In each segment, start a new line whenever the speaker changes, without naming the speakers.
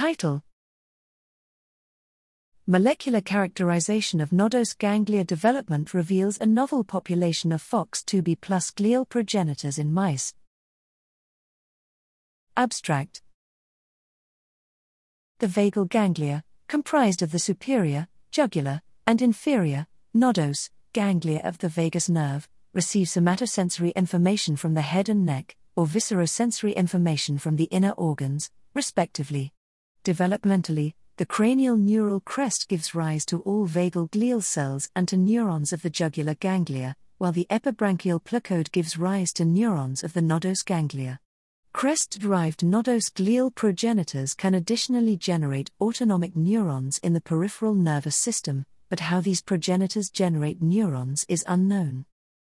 Title Molecular characterization of nodose ganglia development reveals a novel population of Phox2b plus glial progenitors in mice. Abstract The vagal ganglia, comprised of the superior, jugular, and inferior, nodose, ganglia of the vagus nerve, receive somatosensory information from the head and neck, or viscerosensory information from the inner organs, respectively. Developmentally, the cranial neural crest gives rise to all vagal glial cells and to neurons of the jugular ganglia, while the epibranchial placode gives rise to neurons of the nodose ganglia. Crest derived nodose glial progenitors can additionally generate autonomic neurons in the peripheral nervous system, but how these progenitors generate neurons is unknown.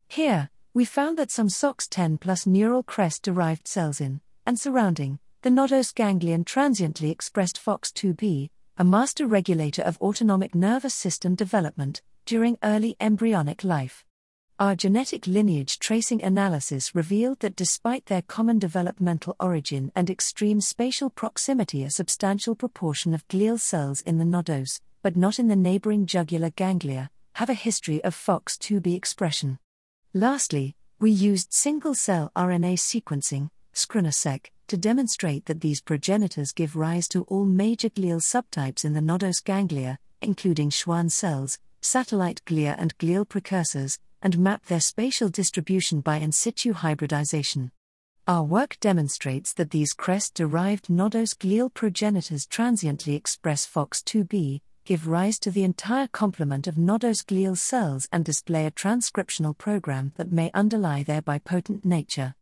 Here, we found that some SOX10 plus neural crest derived cells in, and surrounding, the nodose ganglion transiently expressed Phox2b, a master regulator of autonomic nervous system development, during early embryonic life. Our genetic lineage tracing analysis revealed that despite their common developmental origin and extreme spatial proximity, a substantial proportion of glial cells in the nodose, but not in the neighboring jugular ganglia, have a history of Phox2b expression. Lastly, we used single cell RNA sequencing, SCRNA-seq, to demonstrate that these progenitors give rise to all major glial subtypes in the nodose ganglia, including Schwann cells, satellite glia, and glial precursors, and map their spatial distribution by in situ hybridization. Our work demonstrates that these crest derived nodose glial progenitors transiently express Phox2b, give rise to the entire complement of nodose glial cells, and display a transcriptional program that may underlie their bipotent nature.